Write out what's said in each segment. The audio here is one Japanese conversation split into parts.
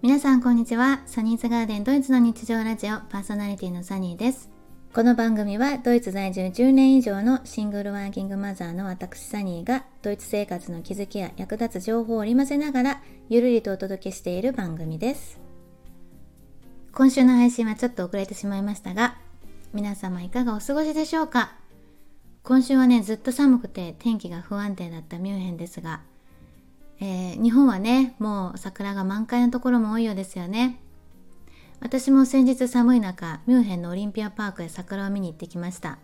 皆さんこんにちは。サニーズガーデンドイツの日常ラジオパーソナリティのサニーです。この番組はドイツ在住10年以上のシングルワーキングマザーの私サニーがドイツ生活の気づきや役立つ情報を織り交ぜながらゆるりとお届けしている番組です。今週の配信はちょっと遅れてしまいましたが皆様いかがお過ごしでしょうか？今週はねずっと寒くて天気が不安定だったミュンヘンですがえー、日本はねもう桜が満開のところも多いようですよね。私も先日寒い中ミュンヘンのオリンピアパークへ桜を見に行ってきました。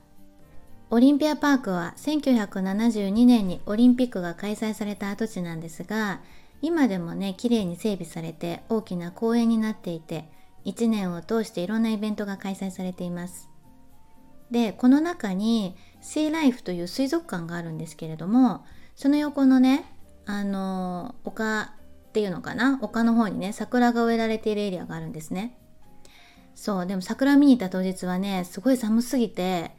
オリンピアパークは1972年にオリンピックが開催された跡地なんですが今でもね綺麗に整備されて大きな公園になっていて1年を通していろんなイベントが開催されています。でこの中にシーライフという水族館があるんですけれどもその横のねあの丘っていうのかな？丘の方にね桜が植えられているエリアがあるんですね。そうでも桜見に行った当日はねすごい寒すぎて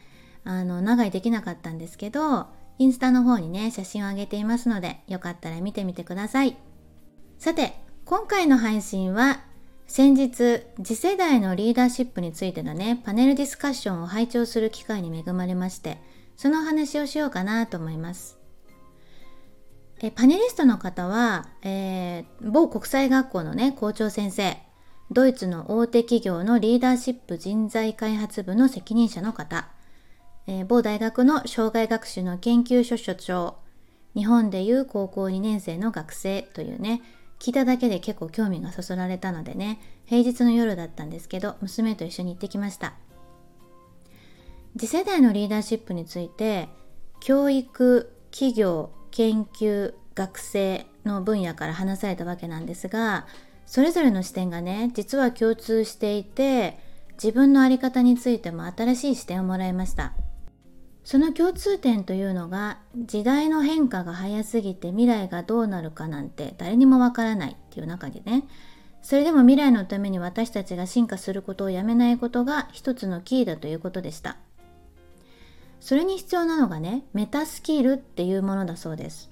あの長居できなかったんですけどインスタの方にね写真を上げていますのでよかったら見てみてください。さて今回の配信は先日次世代のリーダーシップについてのねパネルディスカッションを拝聴する機会に恵まれましてその話をしようかなと思います。えパネリストの方は、えー、某国際学校のね校長先生ドイツの大手企業のリーダーシップ人材開発部の責任者の方、えー、某大学の障害学習の研究所所長日本でいう高校2年生の学生というね聞いただけで結構興味がそそられたのでね平日の夜だったんですけど娘と一緒に行ってきました。次世代のリーダーシップについて教育企業研究学生の分野から話されたわけなんですがそれぞれの視点がね実は共通していて自分の在り方についても新しい視点をもらいました。その共通点というのが時代の変化が早すぎて未来がどうなるかなんて誰にもわからないっていう中でね。それでも未来のために私たちが進化することをやめないことが一つのキーだということでした。それに必要なのがね、メタスキルっていうものだそうです。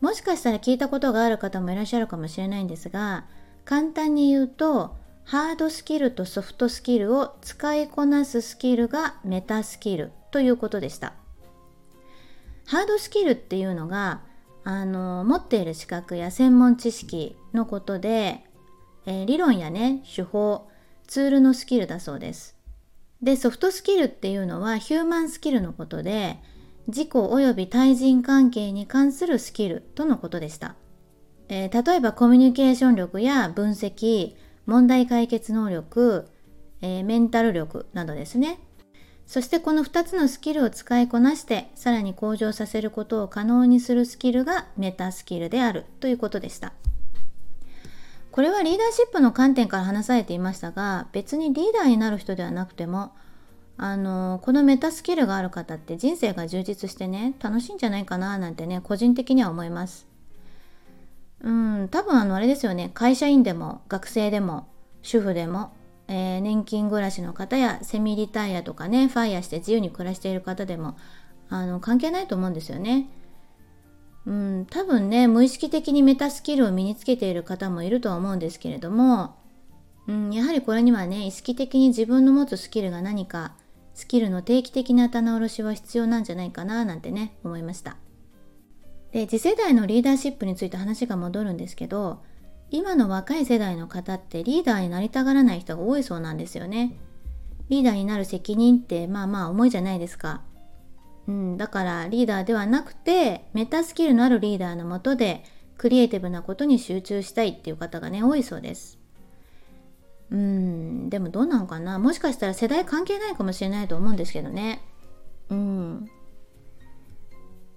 もしかしたら聞いたことがある方もいらっしゃるかもしれないんですが、簡単に言うと、ハードスキルとソフトスキルを使いこなすスキルがメタスキルということでした。ハードスキルっていうのが、あの、持っている資格や専門知識のことで、えー、理論やね、手法、ツールのスキルだそうです。でソフトスキルっていうのはヒューマンスキルのことで自己及び対人関係に関するスキルとのことでした、えー、例えばコミュニケーション力や分析問題解決能力、えー、メンタル力などですねそしてこの2つのスキルを使いこなしてさらに向上させることを可能にするスキルがメタスキルであるということでした。これはリーダーシップの観点から話されていましたが別にリーダーになる人ではなくてもあのこのメタスキルがある方って人生が充実してね楽しいんじゃないかななんてね個人的には思います。うん多分あのあれですよね会社員でも学生でも主婦でも、えー、年金暮らしの方やセミリタイアとかねファイヤーして自由に暮らしている方でもあの関係ないと思うんですよね。うん、多分ね無意識的にメタスキルを身につけている方もいるとは思うんですけれども、うん、やはりこれにはね意識的に自分の持つスキルが何かスキルの定期的な棚卸しは必要なんじゃないかななんてね思いました。で次世代のリーダーシップについて話が戻るんですけど今の若い世代の方ってリーダーになりたがらない人が多いそうなんですよね。リーダーになる責任ってまあまあ重いじゃないですか。うん、だからリーダーではなくてメタスキルのあるリーダーのもとでクリエイティブなことに集中したいっていう方がね多いそうです。うんでもどうなのかな？もしかしたら世代関係ないかもしれないと思うんですけどね。うん。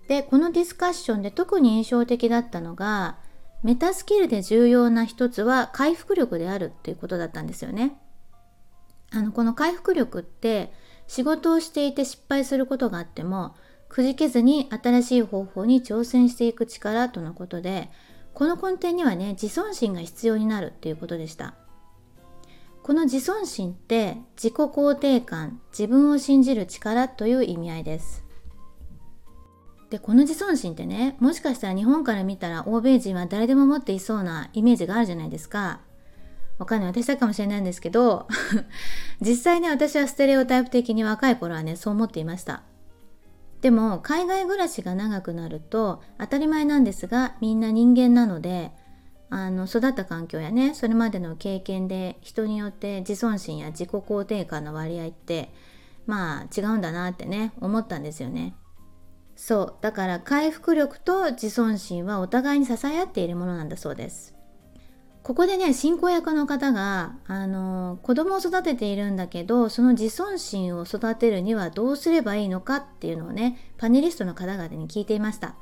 でこのディスカッションで特に印象的だったのがメタスキルで重要な一つは回復力であるっていうことだったんですよね。あのこの回復力って仕事をしていて失敗することがあってもくじけずに新しい方法に挑戦していく力とのことでこの根底にはね自尊心が必要になるっていうことでしたこの自尊心って自己肯定感自分を信じる力という意味合いですでこの自尊心ってねもしかしたら日本から見たら欧米人は誰でも持っていそうなイメージがあるじゃないですか。わかんない私だかもしれないんですけど 実際ね私はステレオタイプ的に若い頃はねそう思っていました。でも海外暮らしが長くなると当たり前なんですがみんな人間なのであの育った環境やねそれまでの経験で人によって自尊心や自己肯定感の割合ってまあ違うんだなってね思ったんですよね。そうだから回復力と自尊心はお互いに支え合っているものなんだそうです。ここでね進行役の方があの子供を育てているんだけどその自尊心を育てるにはどうすればいいのかっていうのをねパネリストの方々に聞いていました。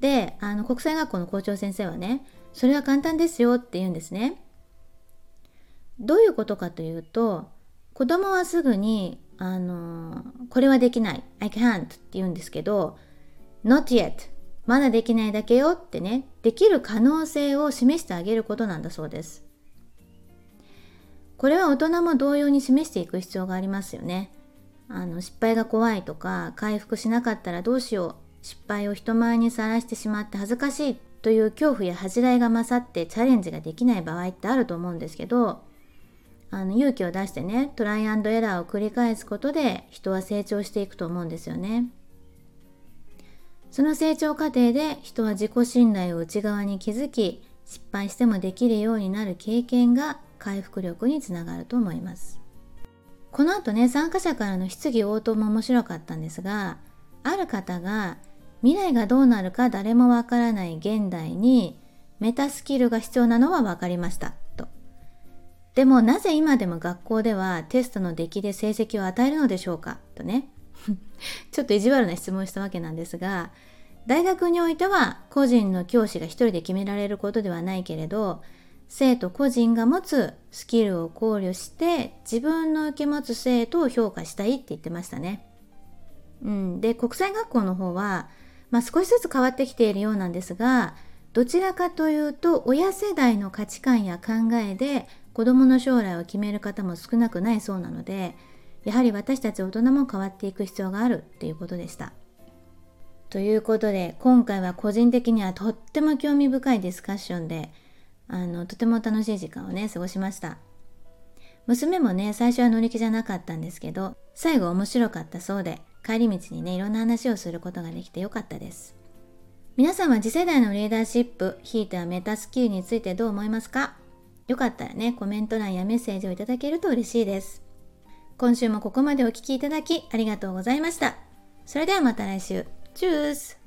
であの国際学校の校長先生はねそれは簡単ですよって言うんですね。どういうことかというと子供はすぐにあのこれはできない。I can't って言うんですけど not yet まだできないだけよってねできる可能性を示してあげることなんだそうですこれは大人も同様に示していく必要がありますよねあの失敗が怖いとか回復しなかったらどうしよう失敗を人前にさらしてしまって恥ずかしいという恐怖や恥じらいが勝ってチャレンジができない場合ってあると思うんですけどあの勇気を出してねトライアンドエラーを繰り返すことで人は成長していくと思うんですよね。その成長過程で人は自己信頼を内側に築き失敗してもできるようになる経験が回復力につながると思います。この後ね参加者からの質疑応答も面白かったんですがある方が未来がどうなるか誰もわからない現代にメタスキルが必要なのは分かりましたとでもなぜ今でも学校ではテストの出来で成績を与えるのでしょうかとね ちょっと意地悪な質問したわけなんですが大学においては個人の教師が一人で決められることではないけれど生徒個人が持つスキルを考慮して自分の受け持つ生徒を評価したいって言ってましたね。うん、で国際学校の方は、まあ、少しずつ変わってきているようなんですがどちらかというと親世代の価値観や考えで子供の将来を決める方も少なくないそうなのでやはり私たち大人も変わっていく必要があるっていうことでした。ということで今回は個人的にはとっても興味深いディスカッションであのとても楽しい時間をね過ごしました。娘もね最初は乗り気じゃなかったんですけど最後面白かったそうで帰り道にねいろんな話をすることができてよかったです。皆さんは次世代のリーダーシップ、ひいてはメタスキルについてどう思いますか？よかったらね、コメント欄やメッセージをいただけると嬉しいです。今週もここまでお聴きいただきありがとうございました。それではまた来週。チュース